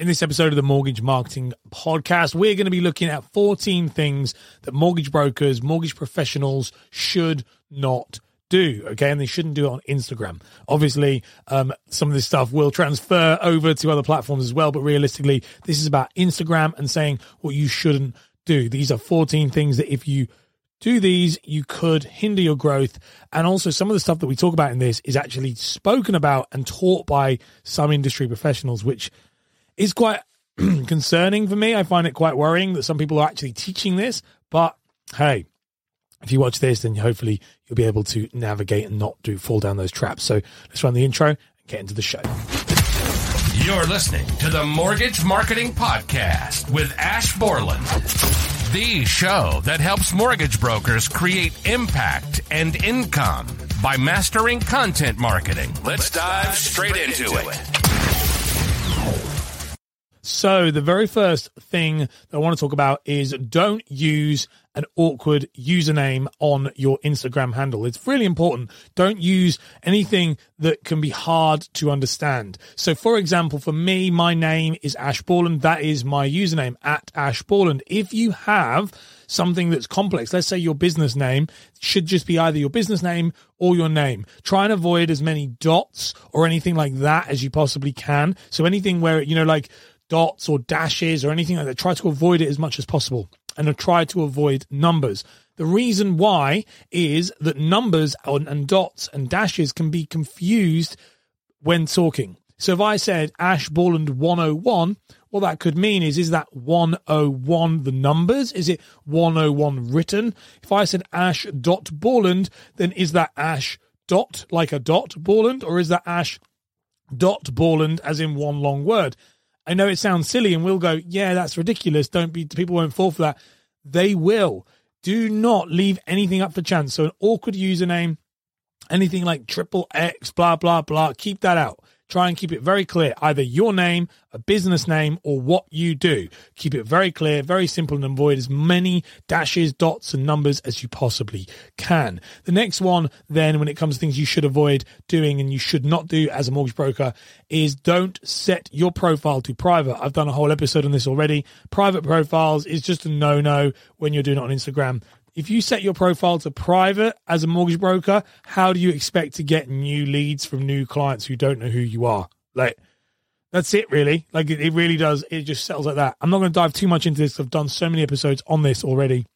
In this episode of the Mortgage Marketing Podcast, we're going to be looking at 14 things that mortgage brokers, mortgage professionals should not do. Okay. And they shouldn't do it on Instagram. Obviously, um, some of this stuff will transfer over to other platforms as well. But realistically, this is about Instagram and saying what you shouldn't do. These are 14 things that if you do these, you could hinder your growth. And also, some of the stuff that we talk about in this is actually spoken about and taught by some industry professionals, which is quite concerning for me. I find it quite worrying that some people are actually teaching this. But hey, if you watch this, then hopefully you'll be able to navigate and not do fall down those traps. So let's run the intro and get into the show. You're listening to the Mortgage Marketing Podcast with Ash Borland, the show that helps mortgage brokers create impact and income by mastering content marketing. Let's dive straight into it. So, the very first thing that I want to talk about is don't use an awkward username on your Instagram handle. It's really important. Don't use anything that can be hard to understand. So, for example, for me, my name is Ash Borland. That is my username at Ash Borland. If you have something that's complex, let's say your business name should just be either your business name or your name. Try and avoid as many dots or anything like that as you possibly can. So, anything where, you know, like, dots or dashes or anything like that. Try to avoid it as much as possible and try to avoid numbers. The reason why is that numbers and dots and dashes can be confused when talking. So if I said Ash Borland 101, what that could mean is, is that 101 the numbers? Is it 101 written? If I said Ash dot Borland, then is that Ash dot like a dot Borland or is that Ash dot Borland as in one long word? I know it sounds silly and we'll go, yeah, that's ridiculous. Don't be, people won't fall for that. They will. Do not leave anything up for chance. So an awkward username, anything like triple X, blah, blah, blah, keep that out. Try and keep it very clear, either your name, a business name, or what you do. Keep it very clear, very simple, and avoid as many dashes, dots, and numbers as you possibly can. The next one, then, when it comes to things you should avoid doing and you should not do as a mortgage broker, is don't set your profile to private. I've done a whole episode on this already. Private profiles is just a no no when you're doing it on Instagram if you set your profile to private as a mortgage broker, how do you expect to get new leads from new clients who don't know who you are? Like, that's it, really. Like, it, really does. It just settles like that. I'm not going to dive too much into this. I've done so many episodes on this already.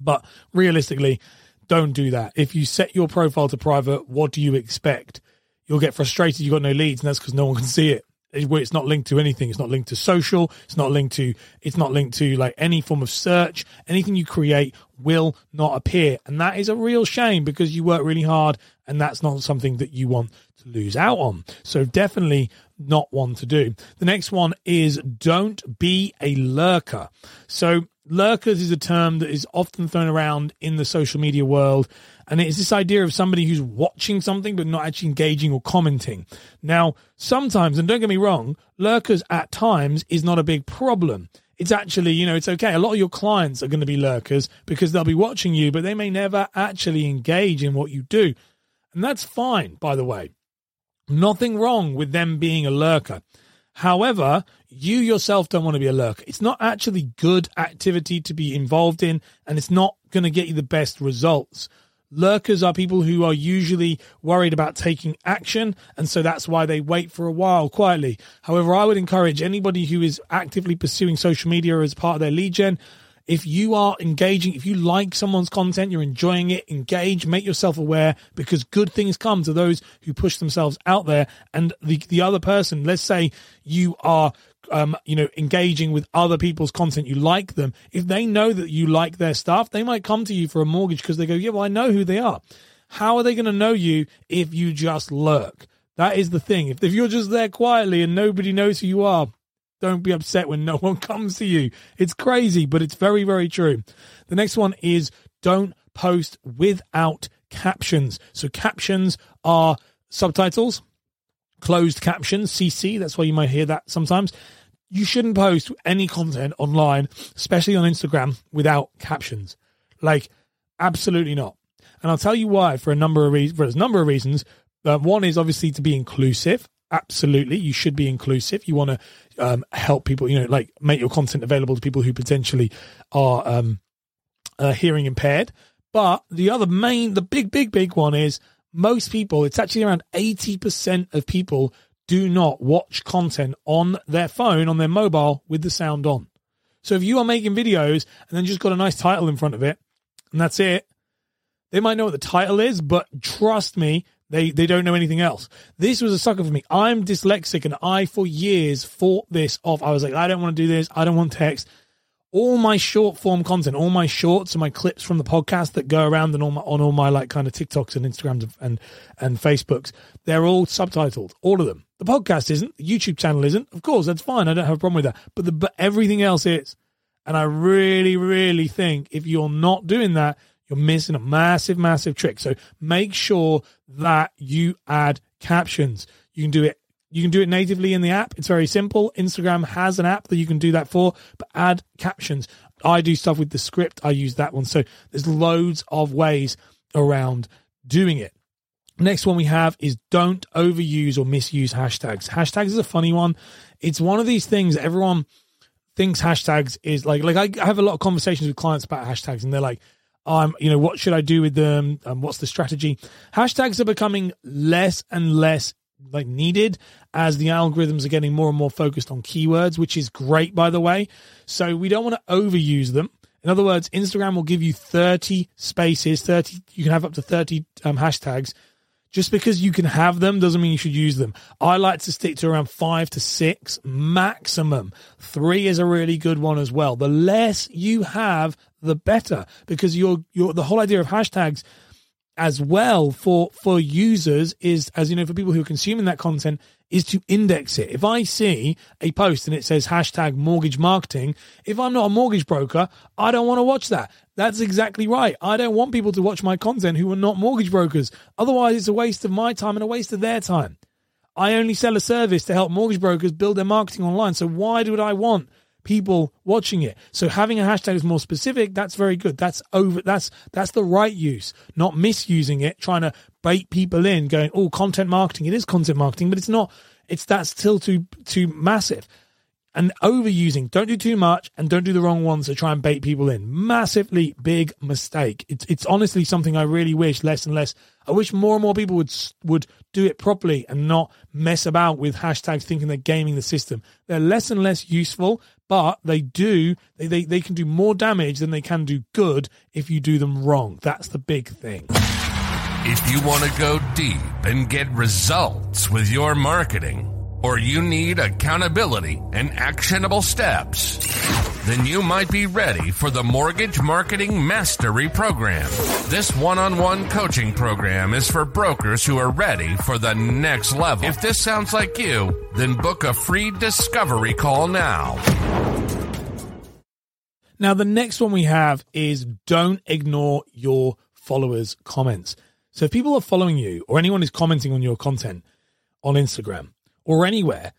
But realistically, don't do that. If you set your profile to private, what do you expect? You'll get frustrated You've got no leads, and that's because no one can see it it's not linked to anything. It's not linked to social. It's not linked to, it's not linked to like any form of search. Anything you create will not appear. And that is a real shame because you work really hard and that's not something that you want to lose out on. So definitely not one to do. The next one is don't be a lurker. So lurkers is a term that is often thrown around in the social media world and it's this idea of somebody who's watching something but not actually engaging or commenting. Now, sometimes, and don't get me wrong, lurkers at times is not a big problem. It's actually, you know, it's okay. A lot of your clients are going to be lurkers because they'll be watching you, but they may never actually engage in what you do. And that's fine, by the way. Nothing wrong with them being a lurker. However, you yourself don't want to be a lurker. It's not actually good activity to be involved in, and it's not going to get you the best results. Lurkers are people who are usually worried about taking action, and so that's why they wait for a while quietly. However, I would encourage anybody who is actively pursuing social media as part of their lead gen. If you are engaging, if you like someone's content, you're enjoying it, engage, make yourself aware because good things come to those who push themselves out there. And the, the other person, let's say you are um, you know, engaging with other people's content, you like them, if they know that you like their stuff, they might come to you for a mortgage because they go, yeah, well, I know who they are. How are they going to know you if you just lurk? That is the thing. If, if you're just there quietly and nobody knows who you are, don't be upset when no one comes to you. It's crazy, but it's very, very true. The next one is don't post without captions. So captions are subtitles closed captions, CC. That's why you might hear that sometimes. You shouldn't post any content online, especially on Instagram, without captions. Like, absolutely not. And I'll tell you why for a number of reasons. For a number of reasons. Uh, one is obviously to be inclusive. Absolutely, you should be inclusive. You want to um, help people, you know, like make your content available to people who potentially are um, uh, hearing impaired. But the other main, the big, big, big one is most people, it's actually around 80% of people do not watch content on their phone, on their mobile with the sound on. So if you are making videos and then just got a nice title in front of it and that's it, they might know what the title is, but trust me, they they don't know anything else. This was a sucker for me. I'm dyslexic and I for years fought this off. I was like, I don't want to do this. I don't want text all my short form content, all my shorts and my clips from the podcast that go around and all my, on all my like kind of TikToks and Instagrams and and Facebooks, they're all subtitled, all of them. The podcast isn't, the YouTube channel isn't. Of course, that's fine. I don't have a problem with that. But the but everything else is. And I really, really think if you're not doing that, you're missing a massive, massive trick. So make sure that you add captions. You can do it you can do it natively in the app. It's very simple. Instagram has an app that you can do that for, but add captions. I do stuff with Descript. I use that one. So there's loads of ways around doing it. Next one we have is don't overuse or misuse hashtags. Hashtags is a funny one. It's one of these things everyone thinks hashtags is like like I have a lot of conversations with clients about hashtags and they're like um you know what should I do with them um, what's the strategy hashtags are becoming less and less like needed as the algorithms are getting more and more focused on keywords, which is great, by the way. So we don't want to overuse them. In other words, Instagram will give you 30 spaces, 30, you can have up to 30 um, hashtags. Just because you can have them doesn't mean you should use them. I like to stick to around five to six maximum. Three is a really good one as well. The less you have, the better because you're, you're, the whole idea of hashtags as well for for users is as you know for people who are consuming that content is to index it. If I see a post and it says hashtag mortgage marketing, if I'm not a mortgage broker, I don't want to watch that. That's exactly right. I don't want people to watch my content who are not mortgage brokers. Otherwise, it's a waste of my time and a waste of their time. I only sell a service to help mortgage brokers build their marketing online. So why would I want people watching it. So having a hashtag is more specific. That's very good. That's over. That's that's the right use, not misusing it, trying to bait people in, going, "Oh, content marketing. It is content marketing, but it's not. It's that's still too too massive." And overusing, don't do too much and don't do the wrong ones to try and bait people in. Massively big mistake. It's it's honestly something I really wish less and less. I wish more and more people would would do it properly and not mess about with hashtags thinking they're gaming the system. They're less and less useful, but they do they, they, they can do more damage than they can do good if you do them wrong. That's the big thing. If you want to go deep and get results with your marketing, or you need accountability and actionable steps, then you might be ready for the Mortgage Marketing Mastery Program. This one on one coaching program is for brokers who are ready for the next level. If this sounds like you, then book a free discovery call now. Now, the next one we have is don't ignore your followers' comments. So, if people are following you or anyone is commenting on your content on Instagram, or anywhere,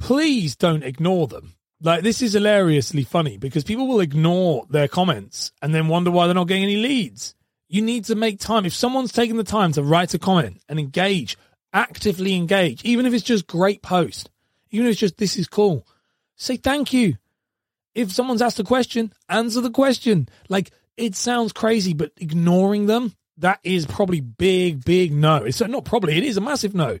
please don't ignore them. Like this is hilariously funny because people will ignore their comments and then wonder why they're not getting any leads. You need to make time. If someone's taking the time to write a comment and engage, actively engage, even if it's just great post, even if it's just this is cool, say thank you. If someone's asked a question, answer the question. Like it sounds crazy, but ignoring them, that is probably big, big no. It's not probably, it is a massive no.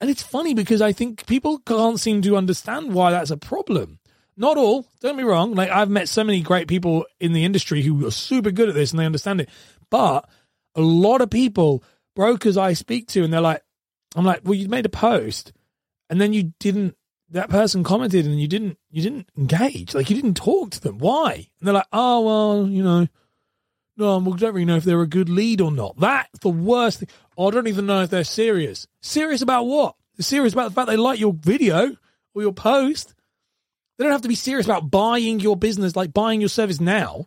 And it's funny because I think people can't seem to understand why that's a problem. Not all, don't be wrong. Like I've met so many great people in the industry who are super good at this and they understand it. But a lot of people, brokers I speak to, and they're like, I'm like, well, you made a post and then you didn't that person commented and you didn't you didn't engage like you didn't talk to them why and they're like oh well you know no we don't really know if they're a good lead or not that's the worst thing Oh, I don't even know if they're serious. Serious about what? They're serious about the fact they like your video or your post. They don't have to be serious about buying your business, like buying your service now.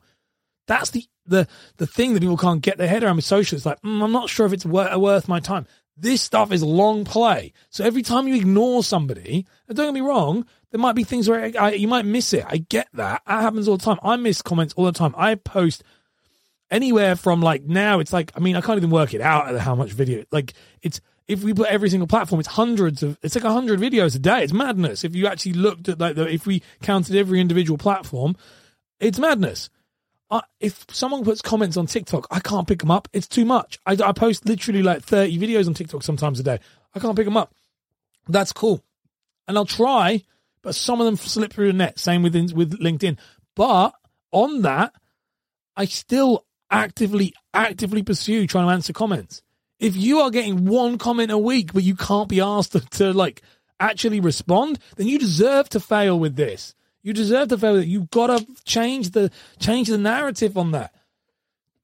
That's the the the thing that people can't get their head around with social. It's like mm, I'm not sure if it's worth, worth my time. This stuff is long play. So every time you ignore somebody, and don't get me wrong, there might be things where I, I, you might miss it. I get that. That happens all the time. I miss comments all the time. I post anywhere from like now it's like I mean I can't even work it out how much video like it's if we put every single platform, it's hundreds of, it's like a hundred videos a day. It's madness. If you actually looked at like if we counted every individual platform, it's madness. Uh, if someone puts comments on TikTok, I can't pick them up. It's too much. I, I post literally like 30 videos on TikTok sometimes a day. I can't pick them up. That's cool. And I'll try, but some of them slip through the net. Same with, with LinkedIn. But on that, I still actively, actively pursue trying to answer comments. If you are getting one comment a week, but you can't be asked to, to like actually respond, then you deserve to fail with this. You deserve to fail. You've got to change the change the narrative on that.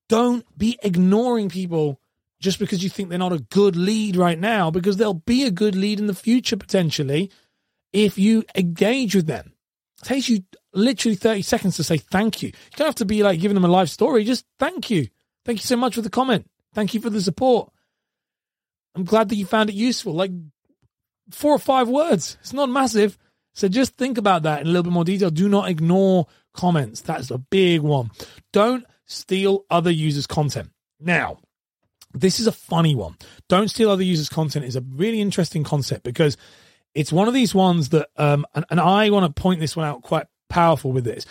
Don't be ignoring people just because you think they're not a good lead right now, because they'll be a good lead in the future potentially if you engage with them. It takes you literally 30 seconds to say thank you. You don't have to be like giving them a life story, just thank you. Thank you so much for the comment. Thank you for the support. I'm glad that you found it useful. Like four or five words. It's not massive. So just think about that in a little bit more detail. Do not ignore comments. That's a big one. Don't steal other users' content. Now, this is a funny one. Don't steal other users' content is a really interesting concept because it's one of these ones that, um, and, and I want to point this one out quite powerful with this.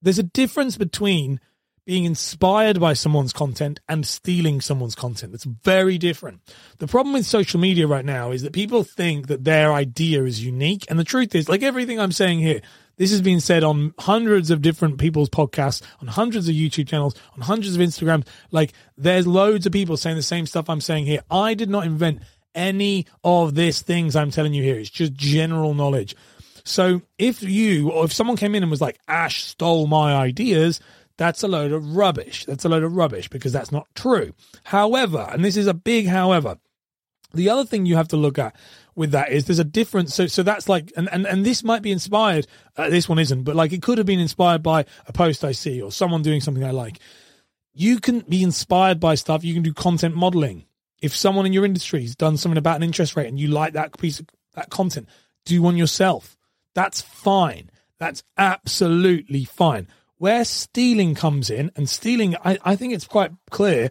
There's a difference between being inspired by someone's content and stealing someone's content. That's very different. The problem with social media right now is that people think that their idea is unique. And the truth is, like everything I'm saying here, this has been said on hundreds of different people's podcasts, on hundreds of YouTube channels, on hundreds of Instagrams. Like there's loads of people saying the same stuff I'm saying here. I did not invent any of these things I'm telling you here. It's just general knowledge. So if you, or if someone came in and was like, Ash stole my ideas, that's a load of rubbish. That's a load of rubbish because that's not true. However, and this is a big however, the other thing you have to look at with that is there's a difference. So, so that's like, and, and, and this might be inspired. Uh, this one isn't, but like it could have been inspired by a post I see or someone doing something I like. You can be inspired by stuff. You can do content modeling. If someone in your industry has done something about an interest rate and you like that piece of that content, do one yourself. That's fine. That's absolutely fine where stealing comes in, and stealing, I, I think it's quite clear.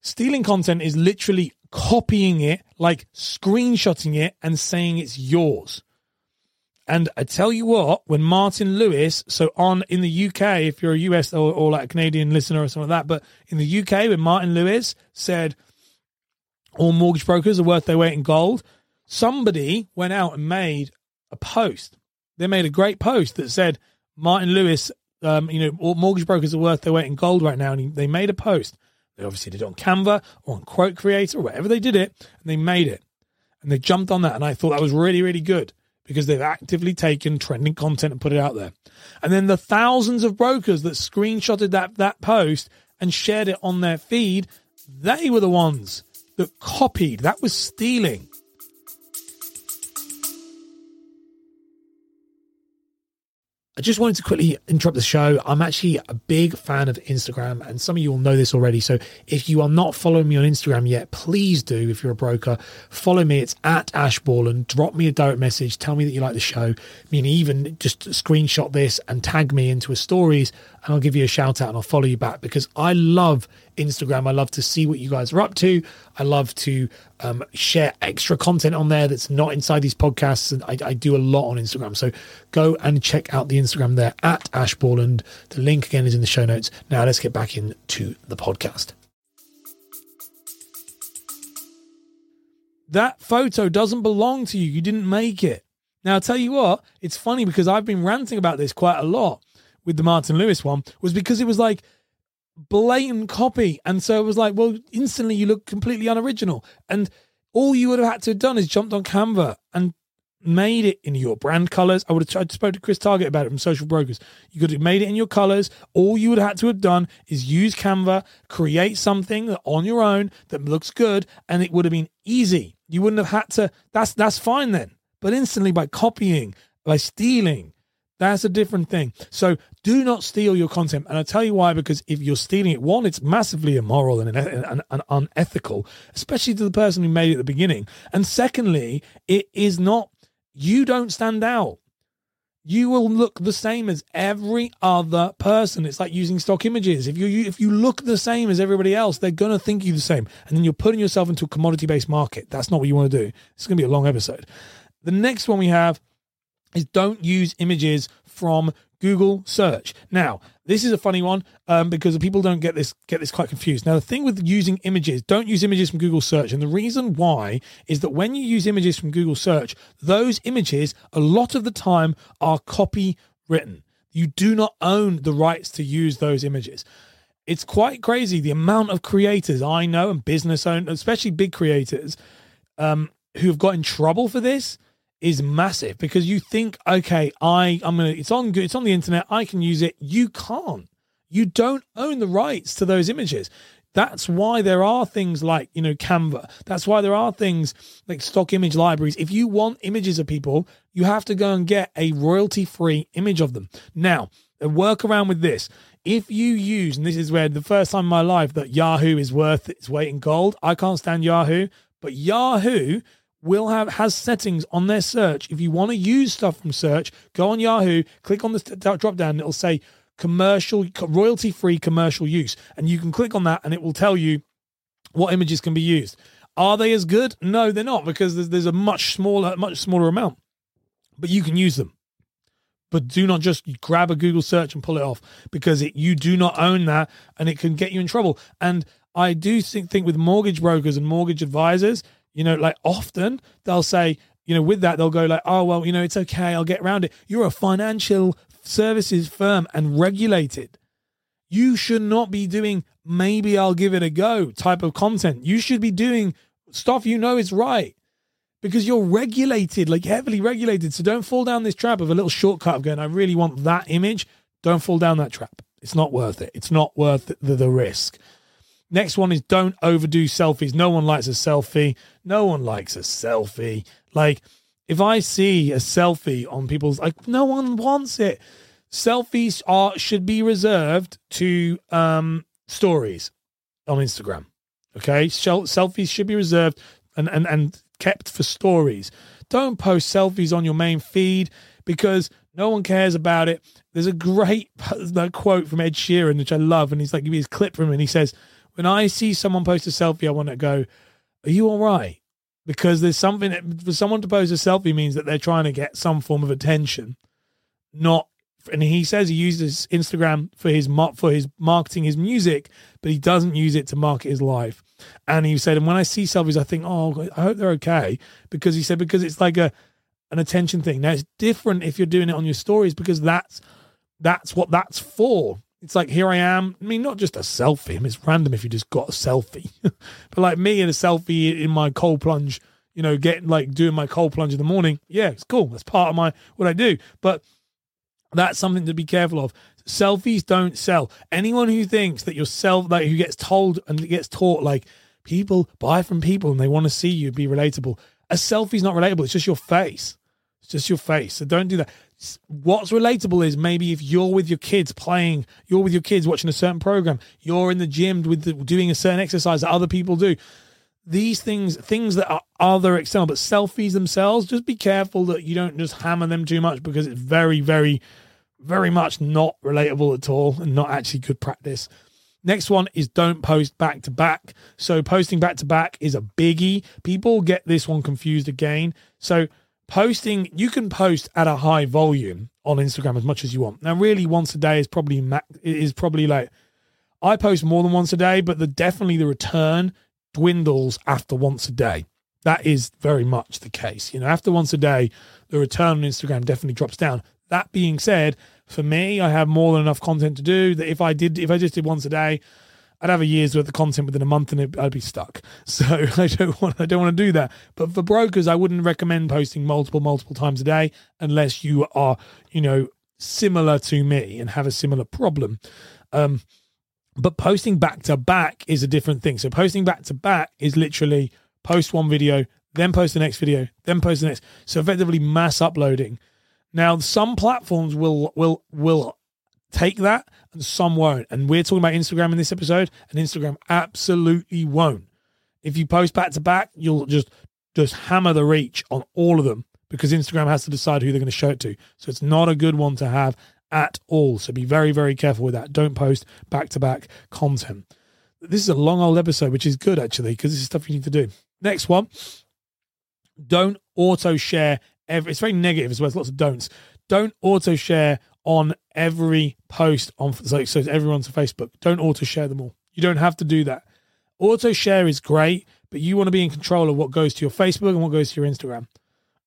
Stealing content is literally copying it, like screenshotting it and saying it's yours. And I tell you what, when Martin Lewis, so on in the UK, if you're a US or, or like a Canadian listener or something like that, but in the UK, when Martin Lewis said all mortgage brokers are worth their weight in gold, somebody went out and made a post. They made a great post that said Martin Lewis um, you know, mortgage brokers are worth their weight in gold right now. And they made a post. They obviously did it on Canva or on Quote Creator or wherever they did it, and they made it. And they jumped on that. And I thought that was really, really good because they've actively taken trending content and put it out there. And then the thousands of brokers that screenshotted that, that post and shared it on their feed, they were the ones that copied. That was stealing. I just wanted to quickly interrupt the show. I'm actually a big fan of Instagram, and some of you will know this already. So if you are not following me on Instagram yet, please do. If you're a broker, follow me. It's at Ash Borland. Drop me a direct message. Tell me that you like the show. I mean, even just screenshot this and tag me into a stories, and I'll give you a shout out and I'll follow you back because I love Instagram. I love to see what you guys are up to. I love to um, share extra content on there that's not inside these podcasts. And I, I, do a lot on Instagram. So go and check out the Instagram there at Ash Borland. The link again is in the show notes. Now let's get back into the podcast. That photo doesn't belong to you. You didn't make it. Now, I'll tell you what, it's funny because I've been ranting about this quite a lot with the Martin Lewis one, was because it was like, blatant copy. And so it was like, well, instantly you look completely unoriginal. And all you would have had to have done is jumped on Canva and made it in your brand colors. I would have tried to spoke to Chris Target about it from Social Brokers. You could have made it in your colors. All you would have had to have done is use Canva, create something on your own that looks good, and it would have been easy. You wouldn't have had to. That's that's fine then. But instantly by copying, by stealing, that's a different thing. So do not steal your content. And I'll tell you why, because if you're stealing it, one, it's massively immoral and, and, and, unethical, especially to the person who made it at the beginning. And secondly, it is not, you don't stand out. you will look the same as every other person. It's like using stock images. If you if you look the same as everybody else, they're gonna think you the same, and then you're putting yourself into a commodity based market. That's not what you want to do. It's gonna be a long episode. The next one we have is don't use images from Google search. Now, this is a funny one um, because people don't get this get this quite confused. Now, the thing with using images, don't use images from Google search, and the reason why is that when you use images from Google search, those images a lot of the time are copywritten. You do not own the rights to use those images. It's quite crazy the amount of creators I know and business owners, especially big creators, um, who have got in trouble for this is massive because you think, okay, I I'm gonna it's on it's on the internet, I can use it. You can't. You don't own the rights to those images. That's why there are things like, you know, Canva. That's why there are things like stock image libraries. If you want images of people, you have to go and get a royalty free image of them. Now, a workaround with this. If you use, and this is where the first time in my life that Yahoo is worth its weight in gold, I can't stand Yahoo, but Yahoo will have has settings on their search. If you want to use stuff from search, go on Yahoo, click on the drop down, it'll say commercial royalty free commercial use, and you can click on that, and it will tell you what images can be used. Are they as good? No, they're not because there's, there's a much smaller much smaller amount, but you can use them. But do not just grab a Google search and pull it off because it, you do not own that, and it can get you in trouble. And I do think, think with mortgage brokers and mortgage advisors, you know, like often they'll say, you know, with that, they'll go like, oh, well, you know, it's okay. I'll get around it. You're a financial services firm and regulated. You should not be doing maybe I'll give it a go type of content. You should be doing stuff you know is right because you're regulated, like heavily regulated. So don't fall down this trap of a little shortcut of going, I really want that image. Don't fall down that trap. It's not worth it. It's not worth the, the risk. Next one is don't overdo selfies. No one likes a selfie. No one likes a selfie. Like, if I see a selfie on people's, like, no one wants it. Selfies are should be reserved to um stories on Instagram. Okay, selfies should be reserved and and and kept for stories. Don't post selfies on your main feed because no one cares about it. There's a great quote from Ed Sheeran which I love, and he's like, give me his clip from him, and he says when I see someone post a selfie, I want to go, "Are you all right?" Because there's something for someone to pose a selfie means that they're trying to get some form of attention, not. And he says he uses Instagram for his for his marketing his music, but he doesn't use it to market his life. And he said, and when I see selfies, I think, oh, I hope they're okay, because he said because it's like a an attention thing. Now it's different if you're doing it on your stories because that's that's what that's for. It's like here I am. I mean, not just a selfie. I mean, it's random if you just got a selfie, but like me in a selfie in my cold plunge, you know, getting like doing my cold plunge in the morning. Yeah, it's cool. That's part of my what I do. But that's something to be careful of. Selfies don't sell. Anyone who thinks that yourself, like who gets told and gets taught, like people buy from people and they want to see you be relatable. A selfie's not relatable. It's just your face. It's just your face. So don't do that what's relatable is maybe if you're with your kids playing, you're with your kids watching a certain program, you're in the gym with the, doing a certain exercise that other people do. These things, things that are other external, but selfies themselves, just be careful that you don't just hammer them too much because it's very, very, very much not relatable at all and not actually good practice. Next one is don't post back to back. So posting back to back is a biggie. People get this one confused again. So posting you can post at a high volume on Instagram as much as you want. Now, really, once a day is probably max, is probably like I post more than once a day, but the definitely the return dwindles after once a day. That is very much the case. You know, after once a day, the return on Instagram definitely drops down. That being said, for me, I have more than enough content to do that if I did if I just did once a day, I'd have a year's worth of content within a month and it, I'd be stuck. So I don't want I don't want to do that. But for brokers, I wouldn't recommend posting multiple multiple times a day unless you are you know similar to me and have a similar problem. Um, but posting back to back is a different thing. So posting back to back is literally post one video, then post the next video, then post the next. So effectively mass uploading. Now some platforms will will will take that and some won't. And we're talking about Instagram in this episode, and Instagram absolutely won't. If you post back to back, you'll just just hammer the reach on all of them because Instagram has to decide who they're going to show it to. So it's not a good one to have at all. So be very, very careful with that. Don't post back to back content. This is a long old episode, which is good actually, because this is stuff you need to do. Next one. Don't auto share every it's very negative as well. There's lots of don'ts. Don't auto share on every post on so, so everyone's on Facebook. Don't auto share them all. You don't have to do that. Auto share is great, but you want to be in control of what goes to your Facebook and what goes to your Instagram.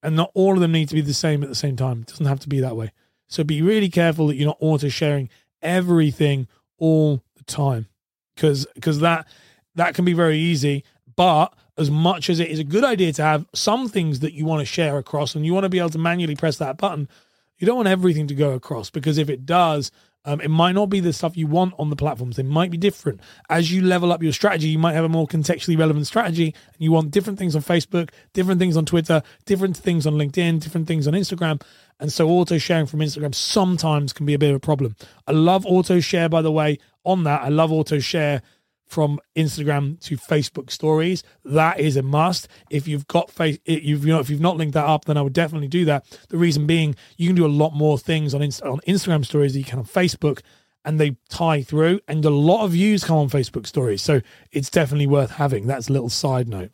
And not all of them need to be the same at the same time. It doesn't have to be that way. So be really careful that you're not auto sharing everything all the time. Because because that that can be very easy. But as much as it is a good idea to have some things that you want to share across and you want to be able to manually press that button, you don't want everything to go across because if it does, um, it might not be the stuff you want on the platforms. They might be different. As you level up your strategy, you might have a more contextually relevant strategy and you want different things on Facebook, different things on Twitter, different things on LinkedIn, different things on Instagram. And so auto sharing from Instagram sometimes can be a bit of a problem. I love auto share, by the way, on that. I love auto share from Instagram to Facebook stories. That is a must. If you've got face, you've you know if you've not linked that up, then I would definitely do that. The reason being, you can do a lot more things on Inst- on Instagram stories that you can on Facebook, and they tie through, and a lot of views come on Facebook stories. So it's definitely worth having. That's a little side note.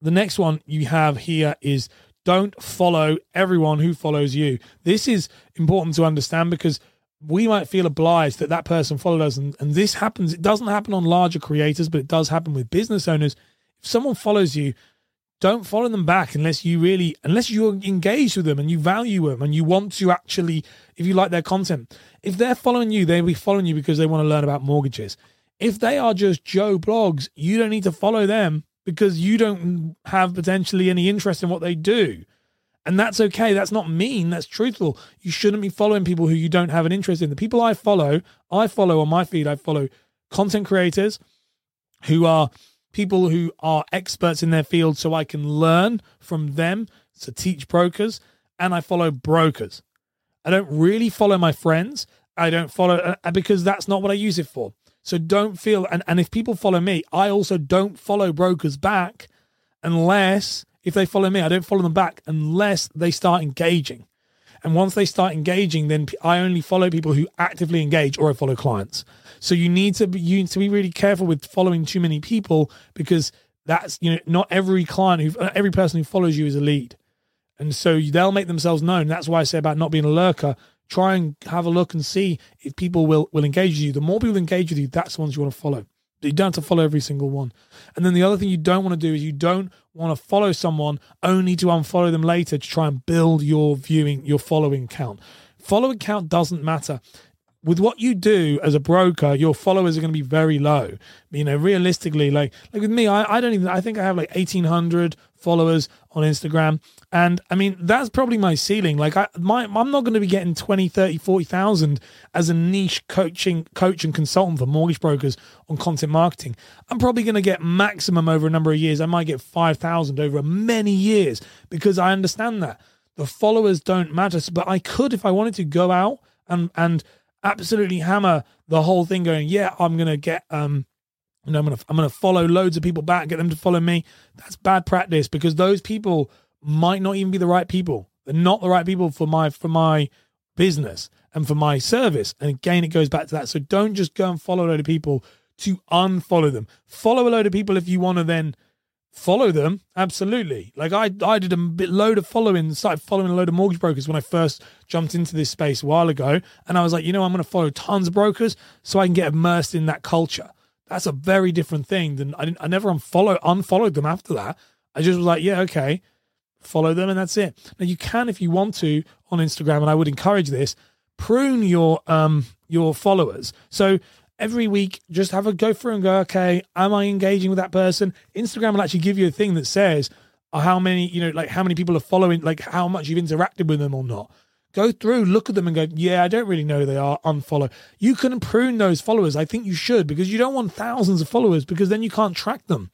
The next one you have here is don't follow everyone who follows you. This is important to understand because we might feel obliged that that person followed us. And, and this happens it doesn't happen on larger creators but it does happen with business owners. If someone follows you don't follow them back unless you really unless you're engaged with them and you value them and you want to actually if you like their content. If they're following you they'll be following you because they want to learn about mortgages. If they are just joe blogs you don't need to follow them because you don't have potentially any interest in what they do and that's okay. That's not mean. That's truthful. You shouldn't be following people who you don't have an interest in. The people I follow, I follow on my feed, I follow content creators who are people who are experts in their field so I can learn from them to teach brokers. And I follow brokers. I don't really follow my friends. I don't follow uh, uh, because that's not what I use it for. So don't feel, and, and if people follow me, I also don't follow brokers back unless if they follow me, I don't follow them back unless they start engaging. And once they start engaging, then I only follow people who actively engage or I follow clients. So you need to be, you need to be really careful with following too many people because that's, you know, not every client who, every person who follows you is a lead. And so they'll make themselves known. That's why I say about not being a lurker. Try and have a look and see if people will, will engage with you. The more people engage with you, that's the ones you want to follow. You don't have to follow every single one. And then the other thing you don't want to do is you don't want to follow someone only to unfollow them later to try and build your viewing, your following count. Following count doesn't matter. With what you do as a broker, your followers are going to be very low. You know, realistically, like like with me, I, I don't even I think I have like eighteen hundred followers on Instagram. And I mean, that's probably my ceiling. Like I my I'm not going to be getting 20, 30, 40,000 as a niche coaching coach and consultant for mortgage brokers on content marketing. I'm probably going to get maximum over a number of years. I might get 5,000 over many years because I understand that. The followers don't matter, but I could if I wanted to go out and and absolutely hammer the whole thing going, yeah, I'm going to get um and I'm gonna I'm gonna follow loads of people back, get them to follow me. That's bad practice because those people might not even be the right people. They're not the right people for my for my business and for my service. And again, it goes back to that. So don't just go and follow a load of people to unfollow them. Follow a load of people if you want to then follow them. Absolutely. Like I I did a bit load of following, started following a load of mortgage brokers when I first jumped into this space a while ago. And I was like, you know, I'm gonna follow tons of brokers so I can get immersed in that culture that's a very different thing than I didn't I never unfollow unfollowed them after that. I just was like, yeah, okay, follow them and that's it. Now you can if you want to on Instagram, and I would encourage this, prune your um your followers. So every week just have a go through and go, okay, am I engaging with that person? Instagram will actually give you a thing that says how many, you know, like how many people are following, like how much you've interacted with them or not. Go through, look at them, and go, yeah, I don't really know who they are. Unfollow. You can prune those followers. I think you should because you don't want thousands of followers because then you can't track them.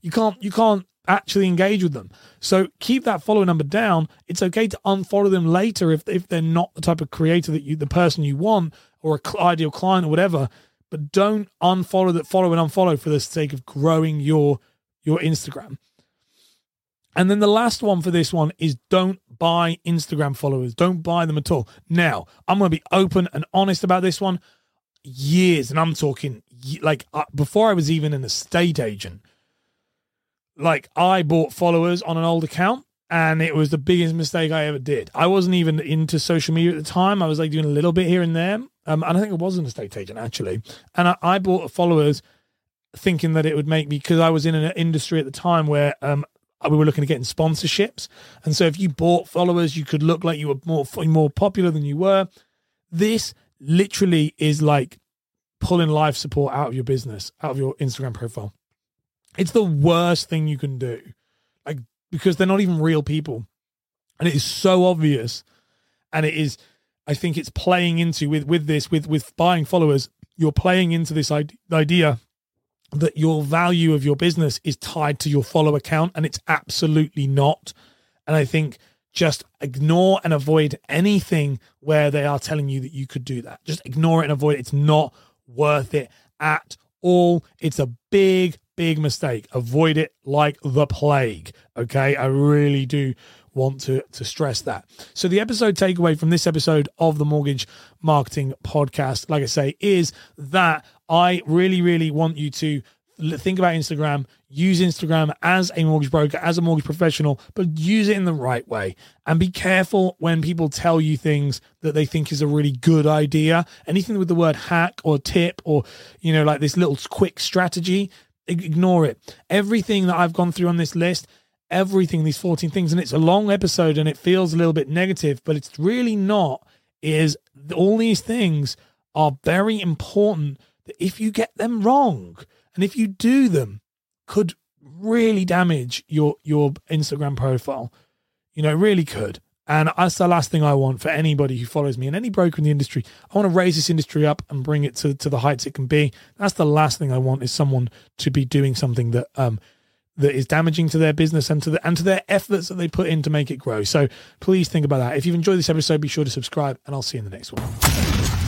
You can't. You can't actually engage with them. So keep that follower number down. It's okay to unfollow them later if if they're not the type of creator that you, the person you want, or a cl- ideal client or whatever. But don't unfollow that follow and unfollow for the sake of growing your your Instagram. And then the last one for this one is don't buy Instagram followers. Don't buy them at all. Now, I'm going to be open and honest about this one. Years, and I'm talking like uh, before I was even an estate agent, like I bought followers on an old account and it was the biggest mistake I ever did. I wasn't even into social media at the time. I was like doing a little bit here and there. Um, and I think it was an estate agent actually. And I, I bought followers thinking that it would make me because I was in an industry at the time where um, we were looking at getting sponsorships. And so if you bought followers, you could look like you were more more popular than you were. This literally is like pulling life support out of your business, out of your Instagram profile. It's the worst thing you can do. Like because they're not even real people. And it is so obvious. And it is I think it's playing into with with this with with buying followers, you're playing into this idea that your value of your business is tied to your follow account and it's absolutely not. And I think just ignore and avoid anything where they are telling you that you could do that. Just ignore it and avoid it. It's not worth it at all. It's a big, big mistake. Avoid it like the plague. Okay. I really do want to to stress that. So the episode takeaway from this episode of the Mortgage Marketing Podcast, like I say, is that I really, really want you to think about Instagram, use Instagram as a mortgage broker, as a mortgage professional, but use it in the right way. And be careful when people tell you things that they think is a really good idea. Anything with the word hack or tip or, you know, like this little quick strategy, ignore it. Everything that I've gone through on this list, everything, these 14 things, and it's a long episode and it feels a little bit negative, but it's really not, is all these things are very important that if you get them wrong and if you do them, could really damage your your Instagram profile. You know, really could. And that's the last thing I want for anybody who follows me and any broker in the industry. I want to raise this industry up and bring it to, to the heights it can be. That's the last thing I want is someone to be doing something that um that is damaging to their business and to the and to their efforts that they put in to make it grow. So please think about that. If you've enjoyed this episode, be sure to subscribe and I'll see you in the next one.